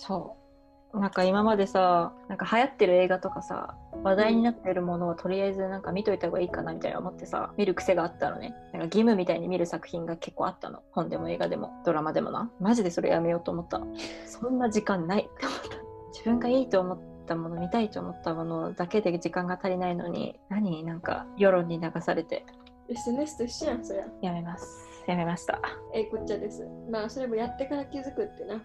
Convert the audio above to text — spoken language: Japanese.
そう。なんか今までさなんか流行ってる映画とかさ話題になってるものをとりあえずなんか見といた方がいいかなみたいな思ってさ見る癖があったのね。なんか義務みたいに見る作品が結構あったの。本でも映画でも。ドラマでもな。マジでそれやめようと思ったそんな時間ない。って思った自分がいいと思ったもの見たいと思ったものだけで時間が足りないのに何なんか世論に流されて。SNS と一緒やんそりゃ。やめます。やめました。ええこっちゃです。まあそれもやってから気づくってな。